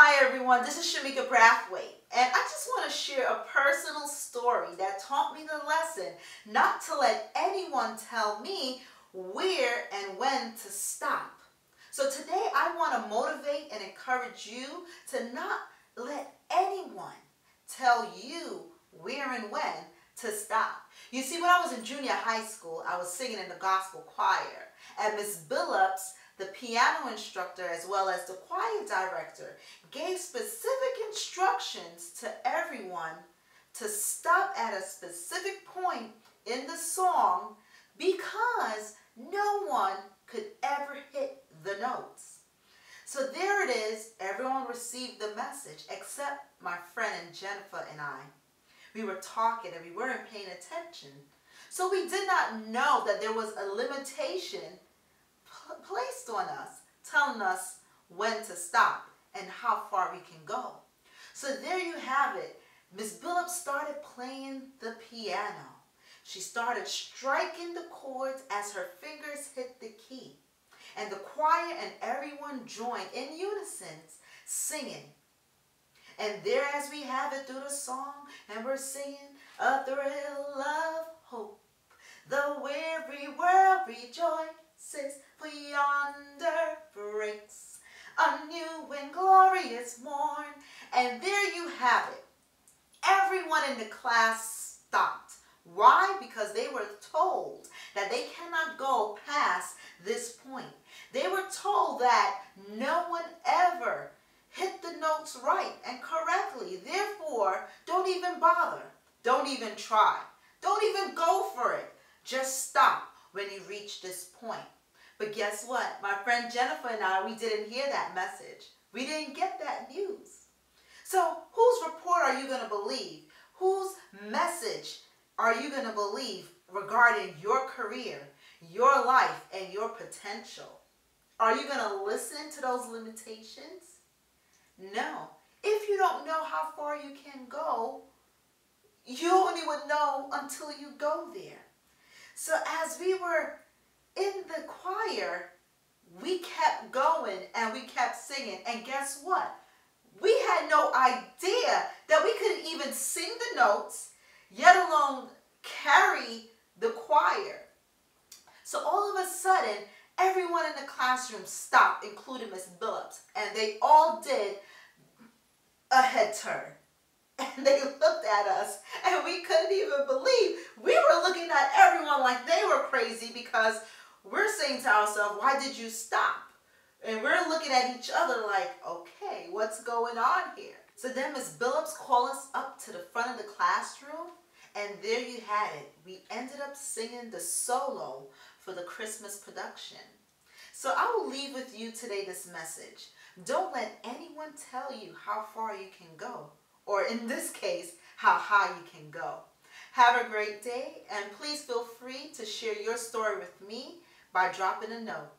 Hi everyone, this is Shemeka Brathwaite and I just want to share a personal story that taught me the lesson not to let anyone tell me where and when to stop. So today I want to motivate and encourage you to not let anyone tell you where and when to stop. You see, when I was in junior high school, I was singing in the gospel choir and Miss Billups the piano instructor as well as the choir director gave specific instructions to everyone to stop at a specific point in the song because no one could ever hit the notes. So there it is, everyone received the message except my friend and Jennifer and I. We were talking and we weren't paying attention. So we did not know that there was a limitation telling us when to stop and how far we can go. So there you have it. Miss Billups started playing the piano. She started striking the chords as her fingers hit the key. And the choir and everyone joined in unison singing. And there as we have it through the song, and we're singing a thrill of hope. The weary world rejoices for yonder breaks a new and glorious morn. And there you have it. Everyone in the class stopped. Why? Because they were told that they cannot go past this point. They were told that no one ever hit the notes right and correctly. Therefore, don't even bother. Don't even try. Don't even go for it. Just stop when you reach this point. But guess what? My friend Jennifer and I, we didn't hear that message. We didn't get that news. So whose report are you going to believe? Whose message are you going to believe regarding your career, your life, and your potential? Are you going to listen to those limitations? No. If you don't know how far you can go, you only would know until you go there. So as we were the choir, we kept going and we kept singing. And guess what? We had no idea that we couldn't even sing the notes, yet alone carry the choir. So all of a sudden, everyone in the classroom stopped, including Miss Billups, and they all did a head turn. And they looked at us, and we couldn't even believe. We were looking at everyone like they were crazy because we're saying to ourselves, why did you stop? And we're looking at each other like, okay, what's going on here? So then Miss Billups called us up to the front of the classroom and there you had it. We ended up singing the solo for the Christmas production. So I will leave with you today this message. Don't let anyone tell you how far you can go, or in this case, how high you can go. Have a great day, and please feel free to share your story with me by dropping a note.